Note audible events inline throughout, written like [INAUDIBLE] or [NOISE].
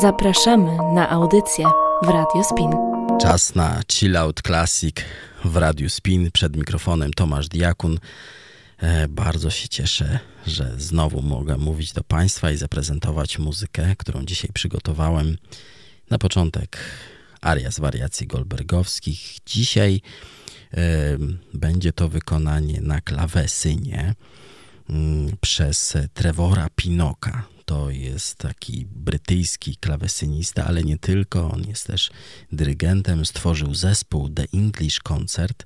Zapraszamy na audycję w Radio Spin. Czas na Chill Out Classic w Radiu Spin. Przed mikrofonem Tomasz Diakun. E, bardzo się cieszę, że znowu mogę mówić do Państwa i zaprezentować muzykę, którą dzisiaj przygotowałem. Na początek aria z wariacji Goldbergowskich. Dzisiaj y, będzie to wykonanie na klawesynie y, przez Trevora Pinoka. To jest taki brytyjski klawesynista, ale nie tylko. On jest też dyrygentem. Stworzył zespół The English Concert.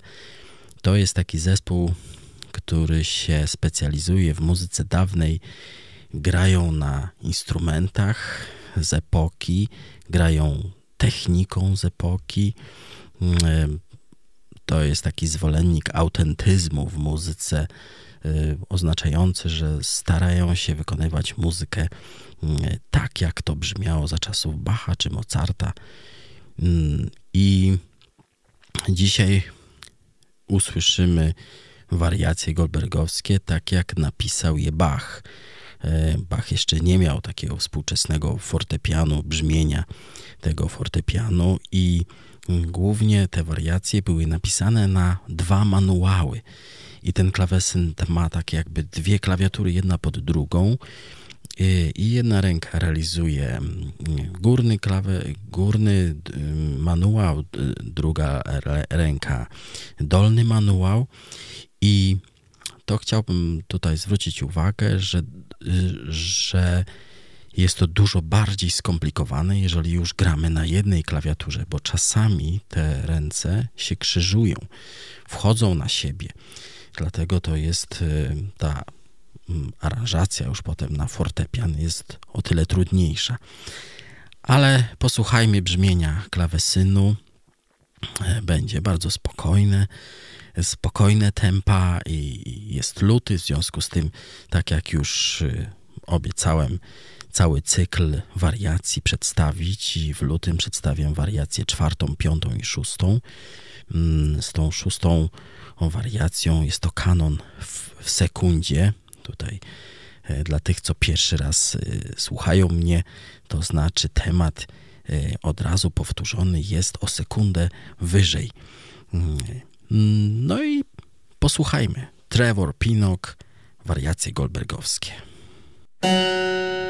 To jest taki zespół, który się specjalizuje w muzyce dawnej. Grają na instrumentach z epoki, grają techniką z epoki. Mm, to jest taki zwolennik autentyzmu w muzyce, oznaczający, że starają się wykonywać muzykę mm, tak, jak to brzmiało za czasów Bacha czy Mozarta. Mm, I dzisiaj usłyszymy wariacje goldbergowskie, tak jak napisał je Bach. E, Bach jeszcze nie miał takiego współczesnego fortepianu, brzmienia tego fortepianu i głównie te wariacje były napisane na dwa manuały. I ten klawesyn ma tak jakby dwie klawiatury, jedna pod drugą. E, I jedna ręka realizuje mm, górny, klawe, górny manuał, druga ręka dolny manuał. I to chciałbym tutaj zwrócić uwagę, że, że jest to dużo bardziej skomplikowane, jeżeli już gramy na jednej klawiaturze, bo czasami te ręce się krzyżują, wchodzą na siebie. Dlatego to jest y, ta mm, aranżacja już potem na fortepian jest o tyle trudniejsza. Ale posłuchajmy brzmienia klawesynu. E, będzie bardzo spokojne spokojne tempa i jest luty, w związku z tym, tak jak już y, obiecałem, cały cykl wariacji przedstawić i w lutym przedstawiam wariację czwartą, piątą i szóstą. Mm, z tą szóstą wariacją jest to kanon w, w sekundzie. Tutaj e, dla tych, co pierwszy raz e, słuchają mnie, to znaczy temat e, od razu powtórzony jest o sekundę wyżej. Mm, no i posłuchajmy. Trevor Pinok, wariacje goldbergowskie. you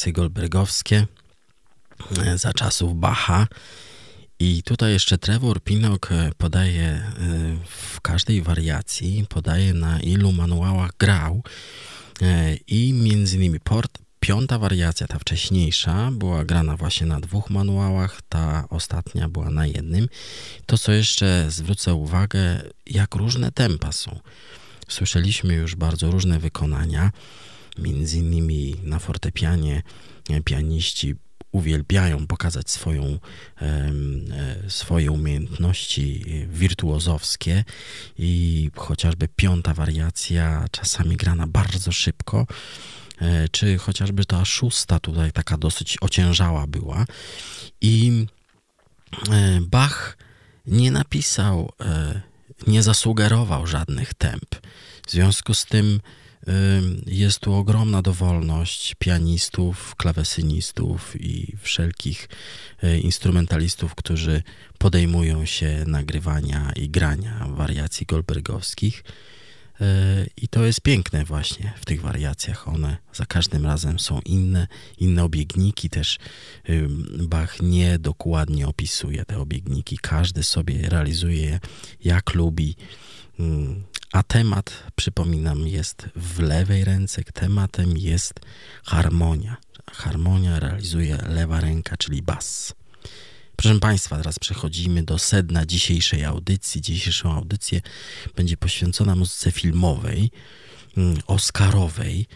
wariacje goldbergowskie e, za czasów Bacha. I tutaj jeszcze Trevor Pinnock e, podaje e, w każdej wariacji, podaje na ilu manuałach grał i między innymi port, piąta wariacja, ta wcześniejsza, była grana właśnie na dwóch manuałach, ta ostatnia była na jednym. To, co jeszcze zwrócę uwagę, jak różne tempa są. Słyszeliśmy już bardzo różne wykonania. Między innymi na fortepianie e, pianiści uwielbiają pokazać swoją, e, swoje umiejętności wirtuozowskie i chociażby piąta wariacja czasami grana bardzo szybko, e, czy chociażby ta szósta tutaj taka dosyć ociężała była i Bach nie napisał, nie zasugerował żadnych temp. W związku z tym jest tu ogromna dowolność pianistów, klawesynistów i wszelkich e, instrumentalistów, którzy podejmują się nagrywania i grania wariacji goldbergowskich. E, I to jest piękne właśnie w tych wariacjach. One za każdym razem są inne, inne obiegniki też. Bach nie dokładnie opisuje te obiegniki. Każdy sobie realizuje je jak lubi. A temat, przypominam, jest w lewej ręce. Tematem jest harmonia. Harmonia realizuje lewa ręka, czyli bas. Proszę Państwa, teraz przechodzimy do sedna dzisiejszej audycji. Dzisiejszą audycję będzie poświęcona muzyce filmowej, mm, Oscarowej.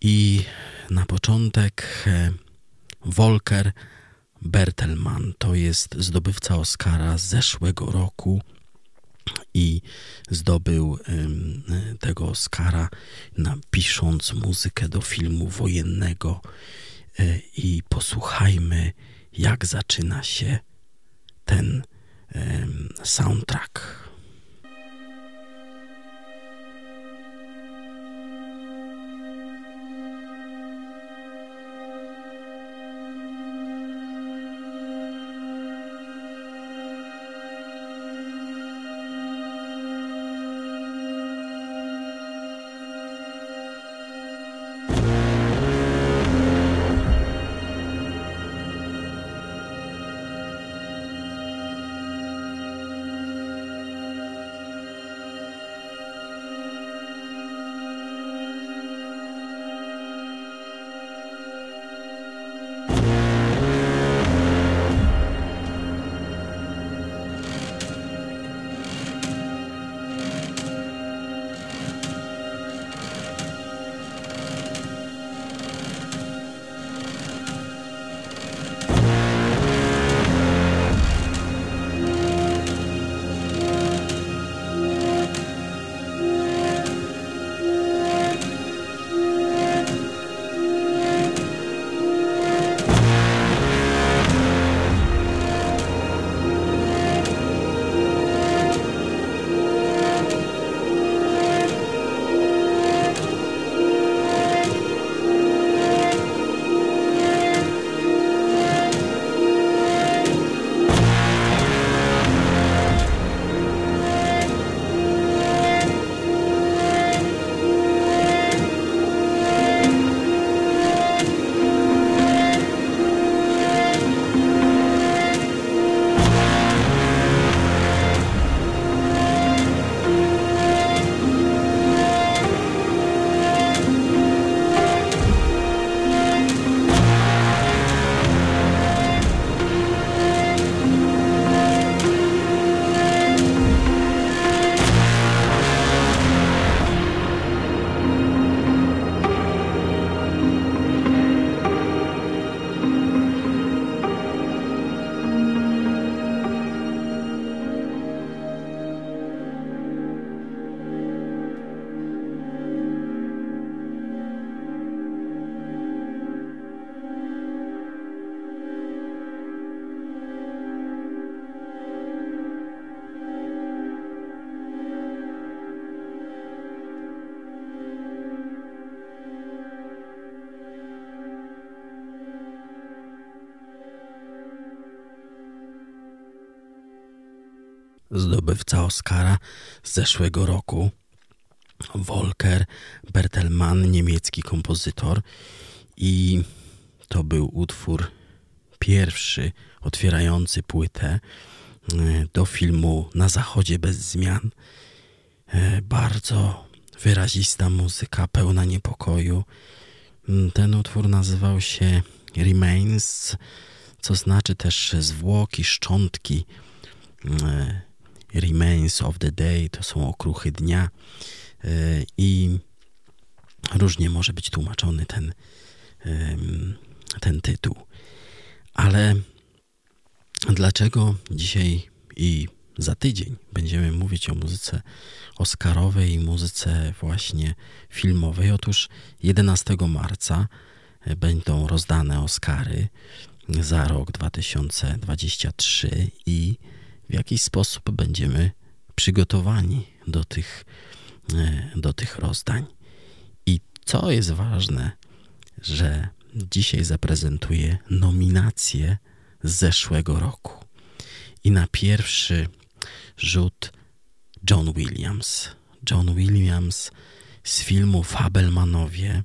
I na początek e, Volker Bertelmann to jest zdobywca Oscara z zeszłego roku i zdobył tego Oscara napisząc muzykę do filmu wojennego e, i posłuchajmy jak zaczyna się ten soundtrack. Zdobywca Oscara z zeszłego roku, Volker Bertelmann, niemiecki kompozytor. I to był utwór pierwszy otwierający płytę e, do filmu Na Zachodzie bez zmian. E, bardzo wyrazista muzyka, pełna niepokoju. Mm, ten utwór nazywał się Remains, co znaczy też zwłoki, szczątki. Remains of the Day to są okruchy dnia i różnie może być tłumaczony ten, ten tytuł. Ale dlaczego dzisiaj i za tydzień będziemy mówić o muzyce Oscarowej i muzyce właśnie filmowej? Otóż 11 marca będą rozdane Oscary za rok 2023 i w jakiś sposób będziemy przygotowani do tych, do tych rozdań. I co jest ważne, że dzisiaj zaprezentuję nominacje z zeszłego roku. I na pierwszy rzut John Williams. John Williams z filmu Fabelmanowie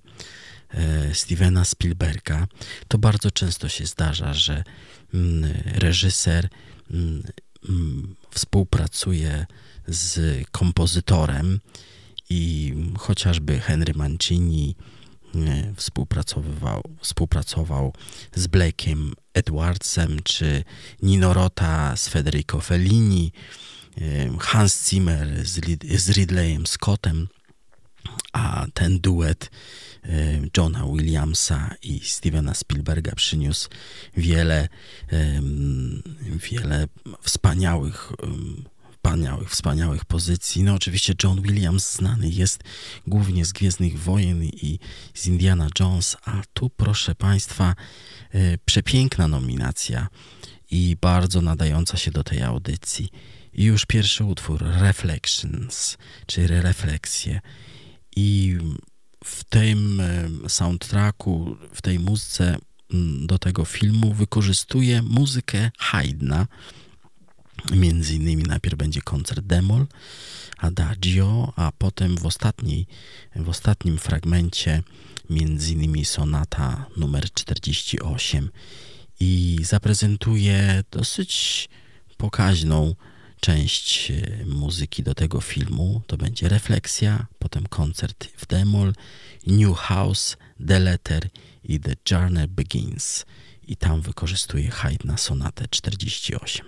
e, Stevena Spielberga. To bardzo często się zdarza, że mm, reżyser mm, współpracuje z kompozytorem i chociażby Henry Mancini współpracowywał, współpracował z Blake'em Edwardsem, czy Nino Rota z Federico Fellini, Hans Zimmer z, z Ridleyem Scottem, a ten duet Johna Williamsa i Stevena Spielberga przyniósł wiele, wiele wspaniałych wspaniałych, wspaniałych pozycji. No oczywiście John Williams znany jest głównie z Gwiezdnych Wojen i z Indiana Jones, a tu proszę Państwa e, przepiękna nominacja i bardzo nadająca się do tej audycji. I już pierwszy utwór, Reflections, czyli refleksje. I w tym e, soundtracku, w tej muzyce do tego filmu wykorzystuje muzykę Haydna, Między innymi najpierw będzie koncert Demol, Adagio, a potem w, ostatniej, w ostatnim fragmencie między innymi sonata numer 48 i zaprezentuje dosyć pokaźną część e, muzyki do tego filmu. To będzie refleksja, potem koncert w Demol, New House, The Letter i The Journey Begins. I tam wykorzystuje Haydna sonatę 48.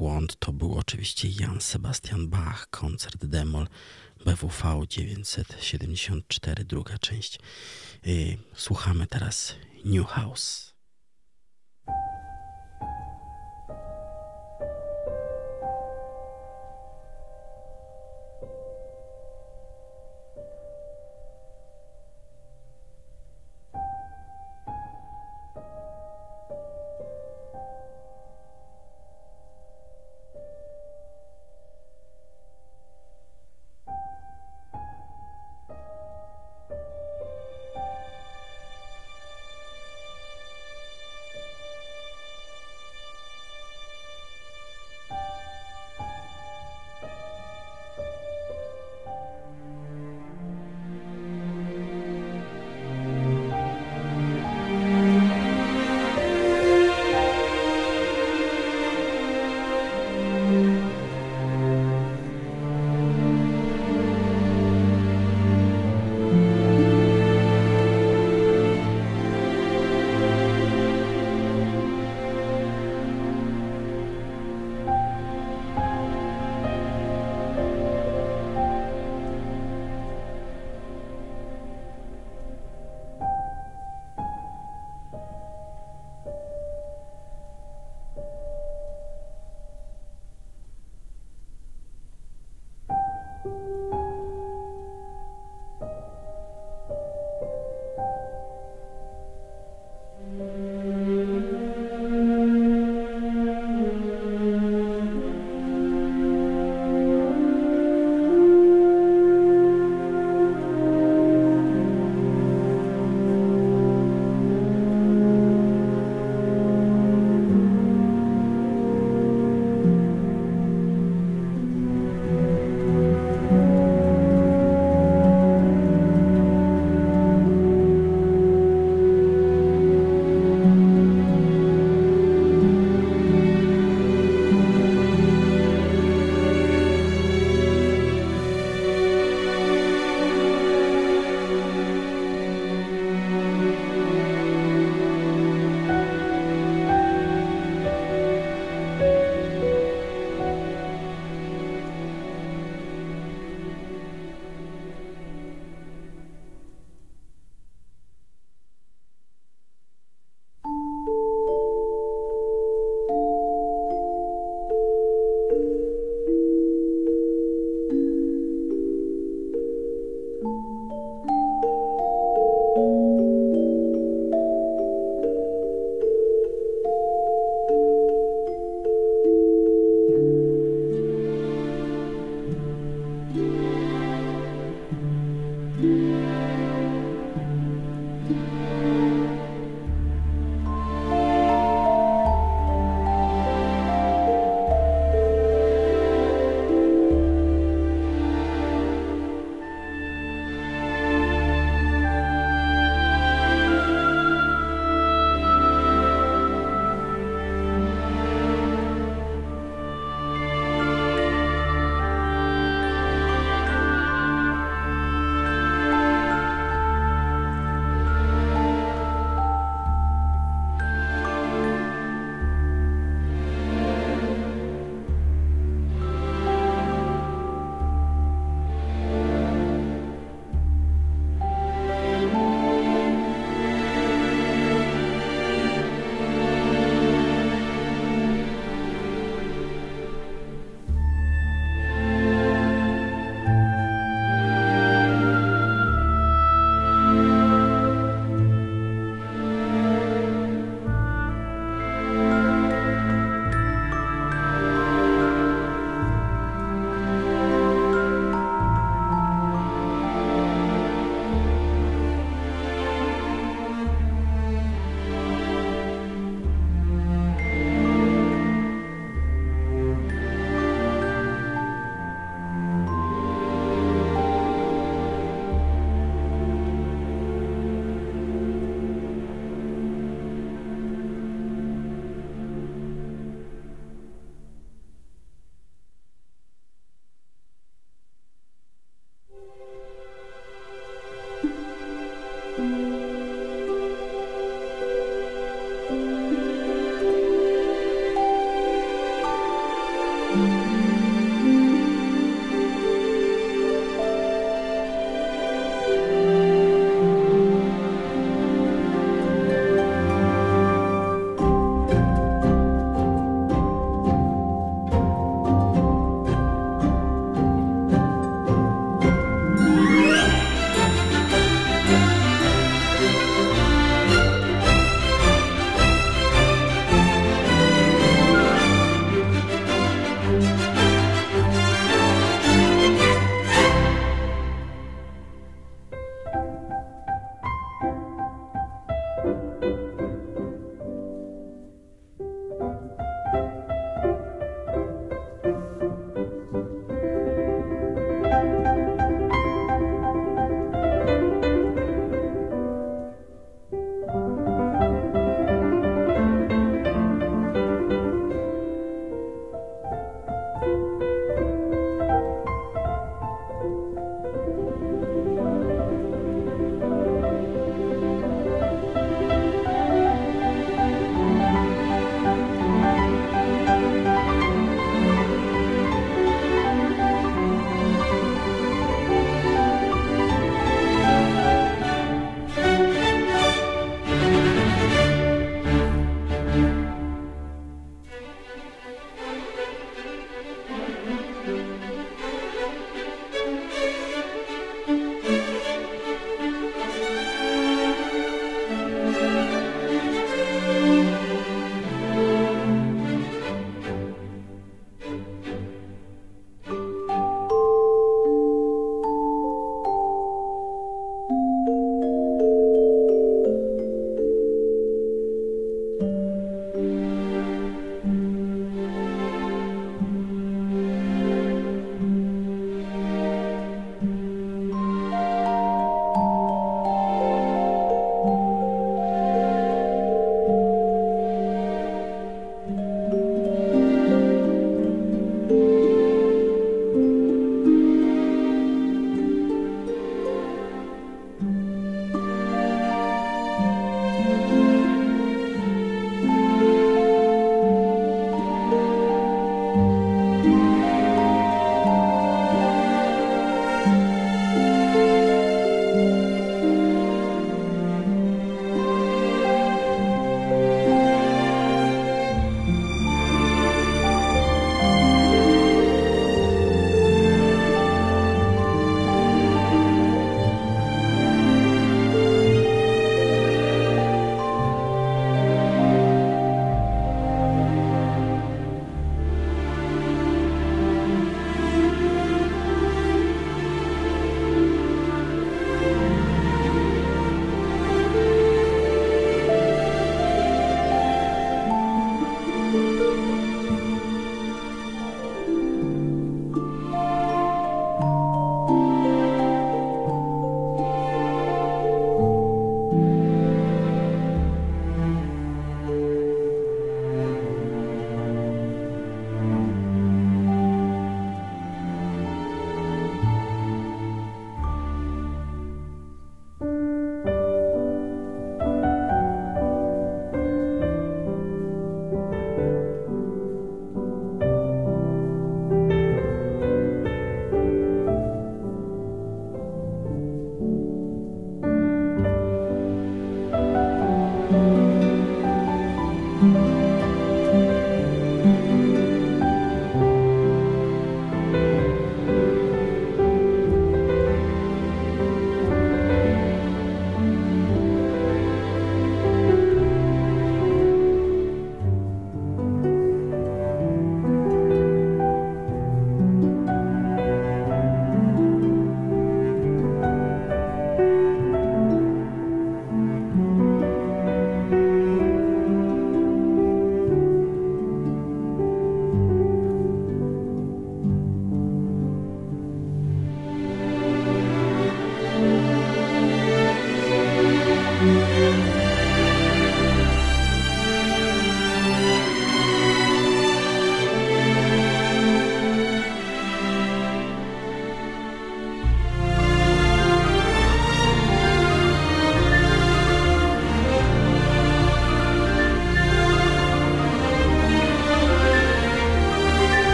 błąd to był oczywiście Jan Sebastian Bach, koncert Demol BWV 974, druga część. E, słuchamy teraz New House.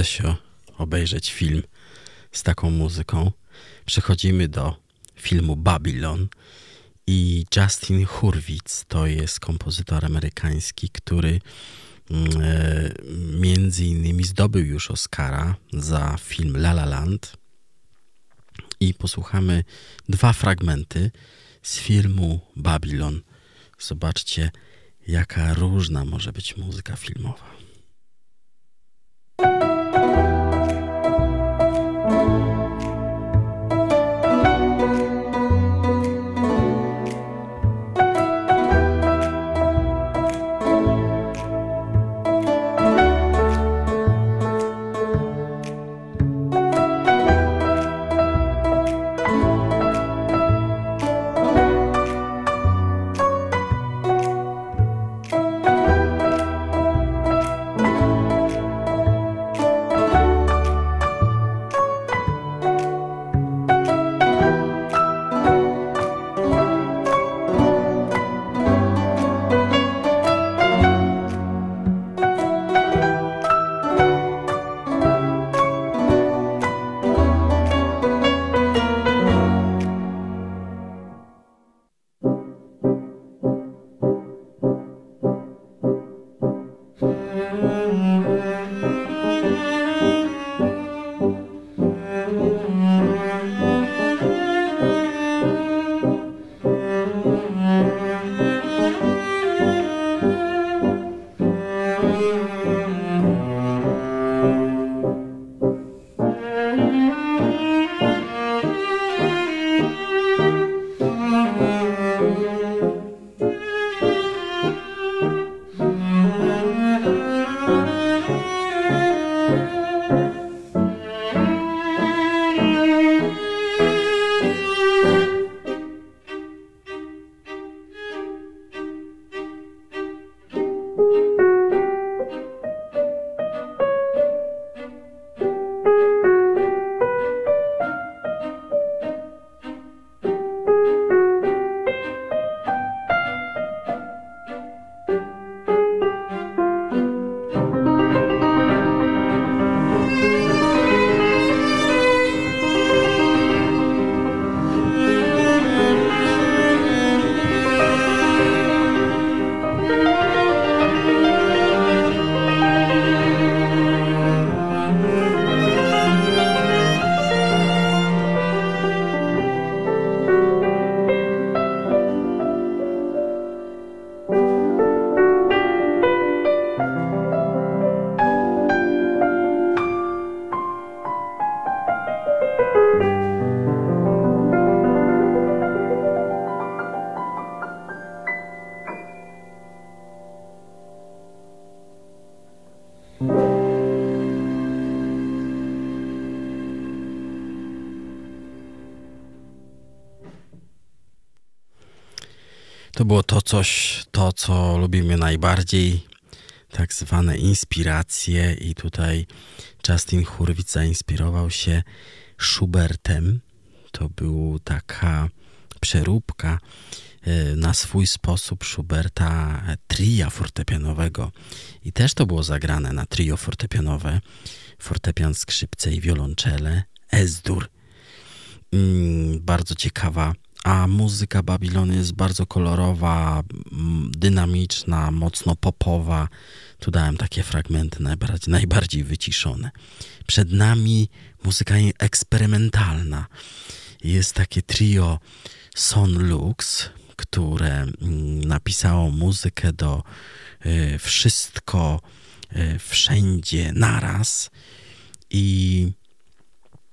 Chce się obejrzeć film z taką muzyką. Przechodzimy do filmu Babylon i Justin Hurwitz to jest kompozytor amerykański, który mm, e, między innymi zdobył już Oscara za film La La Land i posłuchamy dwa fragmenty z filmu Babylon. Zobaczcie, jaka różna może być muzyka filmowa. To coś, to co lubimy najbardziej, tak zwane inspiracje i tutaj Justin Hurwitz zainspirował się Schubertem. To była taka przeróbka e, na swój sposób Schuberta tria fortepianowego i też to było zagrane na trio fortepianowe, fortepian, skrzypce i wiolonczele, Esdur. Mm, bardzo ciekawa a muzyka Babilony jest bardzo kolorowa, dynamiczna, mocno popowa. Tu dałem takie fragmenty najbardziej, najbardziej wyciszone. Przed nami muzyka eksperymentalna. Jest takie trio Son Lux, które mm, napisało muzykę do y, Wszystko, y, Wszędzie, Naraz. I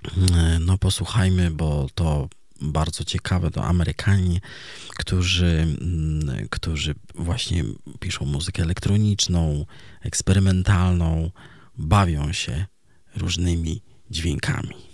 y, no posłuchajmy, bo to bardzo ciekawe, to Amerykanie, którzy, mm, którzy właśnie piszą muzykę elektroniczną, eksperymentalną, bawią się różnymi dźwiękami.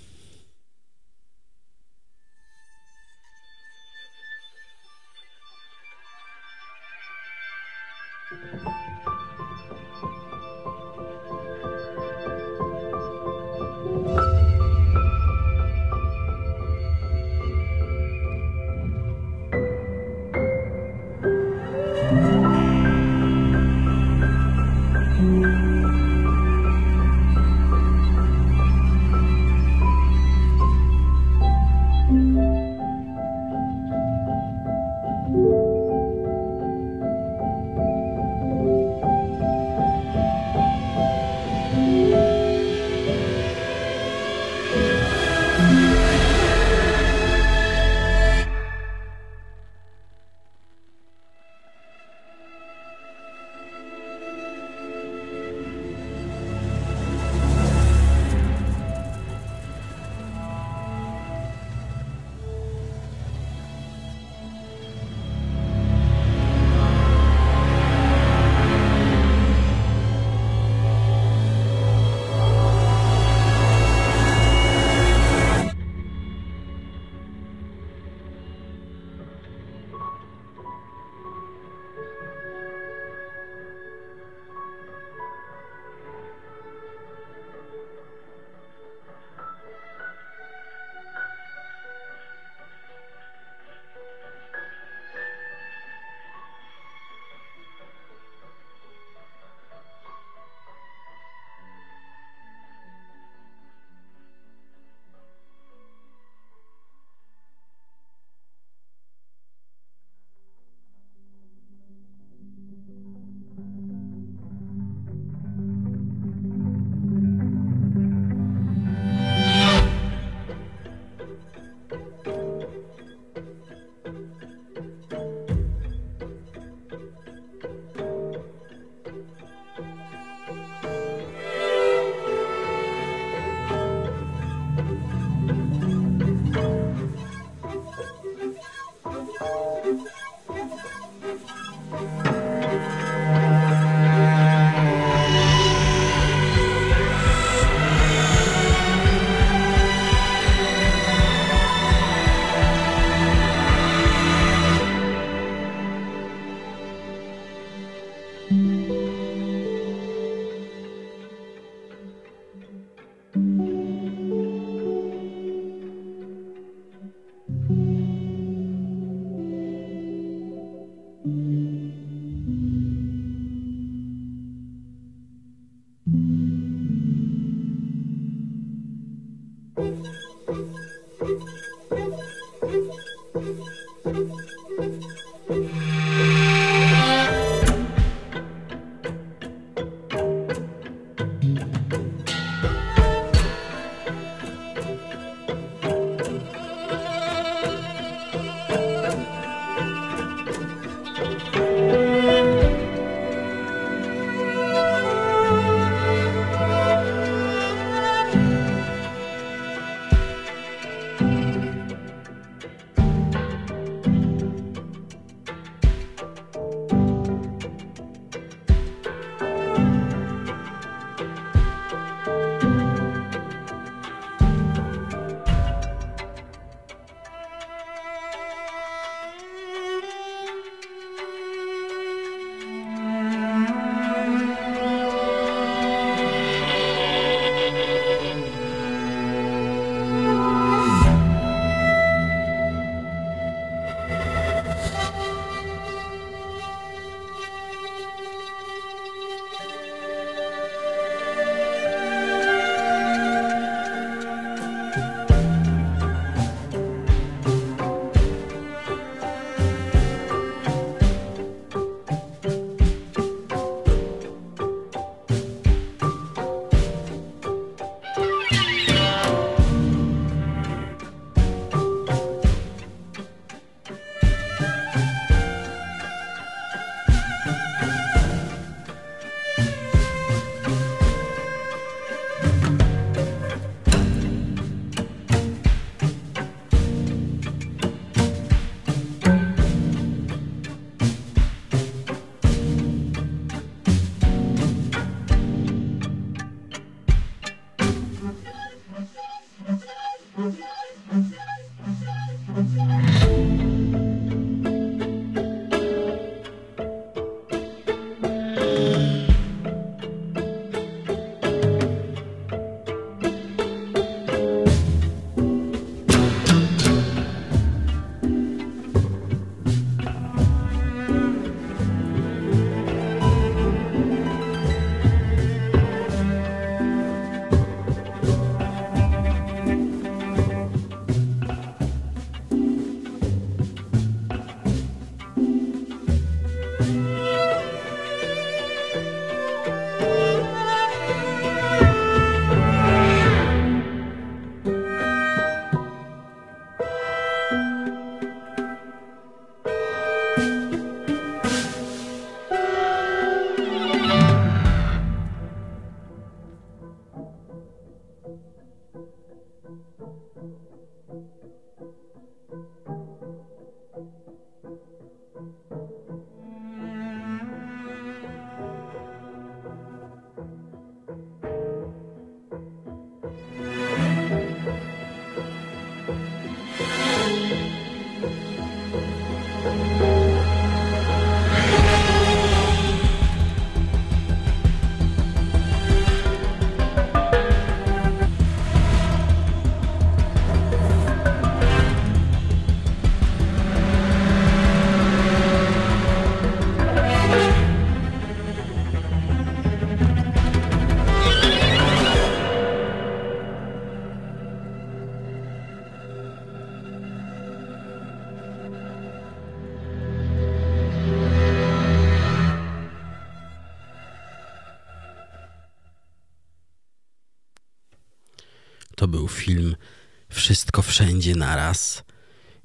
Wszędzie Naraz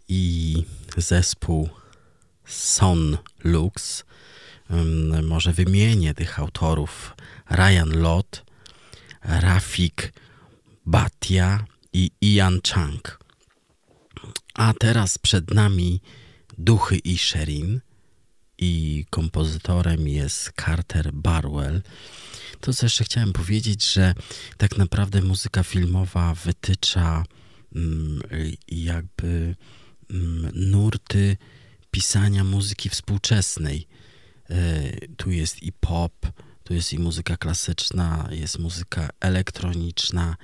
i zespół Son Lux. Może wymienię tych autorów. Ryan Lott, Rafik Batia i Ian Chang. A teraz przed nami Duchy i Sherin i kompozytorem jest Carter Barwell. To, co jeszcze chciałem powiedzieć, że tak naprawdę muzyka filmowa wytycza jakby mm, nurty pisania muzyki współczesnej. E, tu jest i pop, tu jest i muzyka klasyczna, jest muzyka elektroniczna,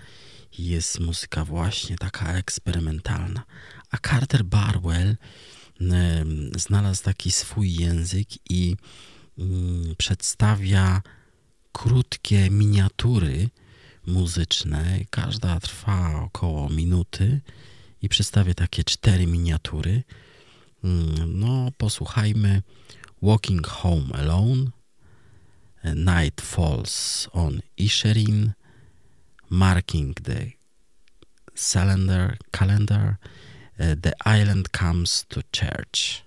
jest muzyka właśnie taka eksperymentalna. A Carter Barwell znalazł taki swój język i mm, przedstawia krótkie miniatury muzyczne. Każda trwa około minuty i przedstawia takie cztery miniatury. Mm, no, posłuchajmy Walking Home Alone, Night Falls on Isherin, Marking the Calendar, calendar The Island Comes to Church.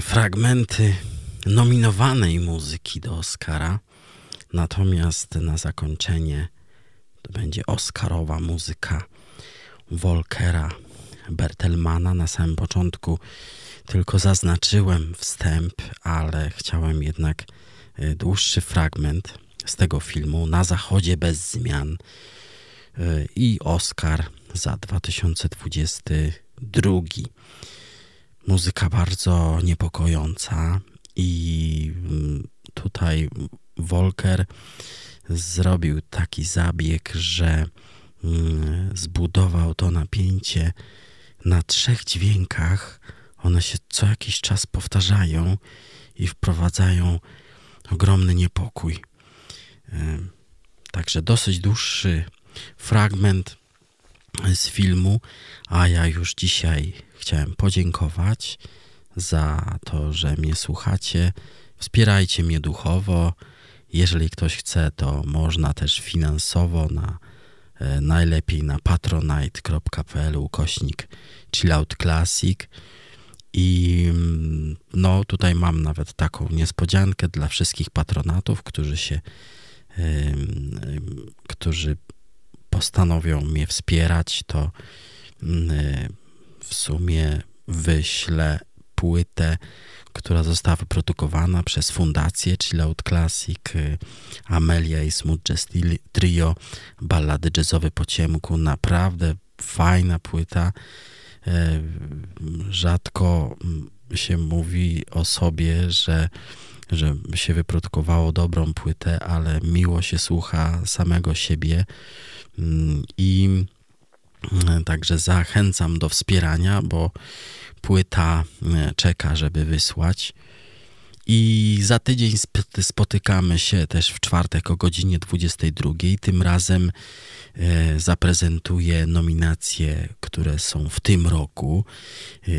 Fragmenty nominowanej muzyki do Oscara. Natomiast na zakończenie to będzie Oscarowa muzyka Volkera Bertelmana. Na samym początku tylko zaznaczyłem wstęp, ale chciałem jednak y, dłuższy fragment z tego filmu Na Zachodzie bez zmian y, i Oscar za 2022. Muzyka bardzo niepokojąca i mm, tutaj Volker zrobił taki zabieg, że mm, zbudował to napięcie na trzech dźwiękach. One się co jakiś czas powtarzają i wprowadzają ogromny niepokój. Także dosyć dłuższy fragment z filmu, a ja już dzisiaj chciałem podziękować za to, że mnie słuchacie. Wspierajcie mnie duchowo. Jeżeli ktoś chce, to można też finansowo na e, najlepiej na patronite.pl ukośnik chillout classic i mm, no tutaj mam nawet taką niespodziankę dla wszystkich patronatów, którzy się którzy postanowią mnie wspierać, to mm, w sumie wyślę płytę, która została wyprodukowana przez fundację Chillout Classic, y, Amelia i Smooth Jazz Trio, ballady jazzowe po ciemku. Naprawdę fajna płyta. E, rzadko mm, się mówi o sobie, że, że się wyprodukowało dobrą płytę, ale miło się słucha samego siebie i mm, także zachęcam do wspierania, bo płyta e, czeka, żeby wysłać. I za tydzień spotykamy się też w czwartek o godzinie 22. Tym razem e, zaprezentuję nominacje, które są w tym roku, e,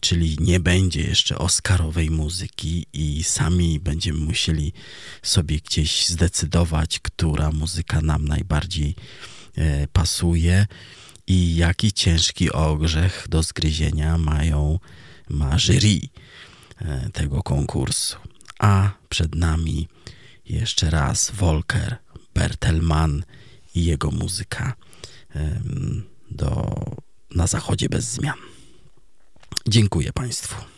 czyli nie będzie jeszcze Oscarowej muzyki i sami będziemy musieli sobie gdzieś zdecydować, która muzyka nam najbardziej pasuje i jaki ciężki ogrzech do zgryzienia mają ma jury e, tego konkursu. A przed nami jeszcze raz Volker Bertelmann i jego muzyka do, na zachodzie bez zmian. Dziękuję Państwu.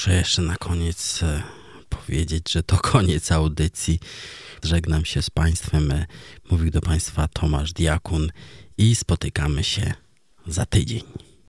Muszę jeszcze na koniec e, powiedzieć, że to [LAUGHS] koniec audycji. Żegnam się z Państwem. E, mówił do Państwa Tomasz Diakun i spotykamy się za tydzień.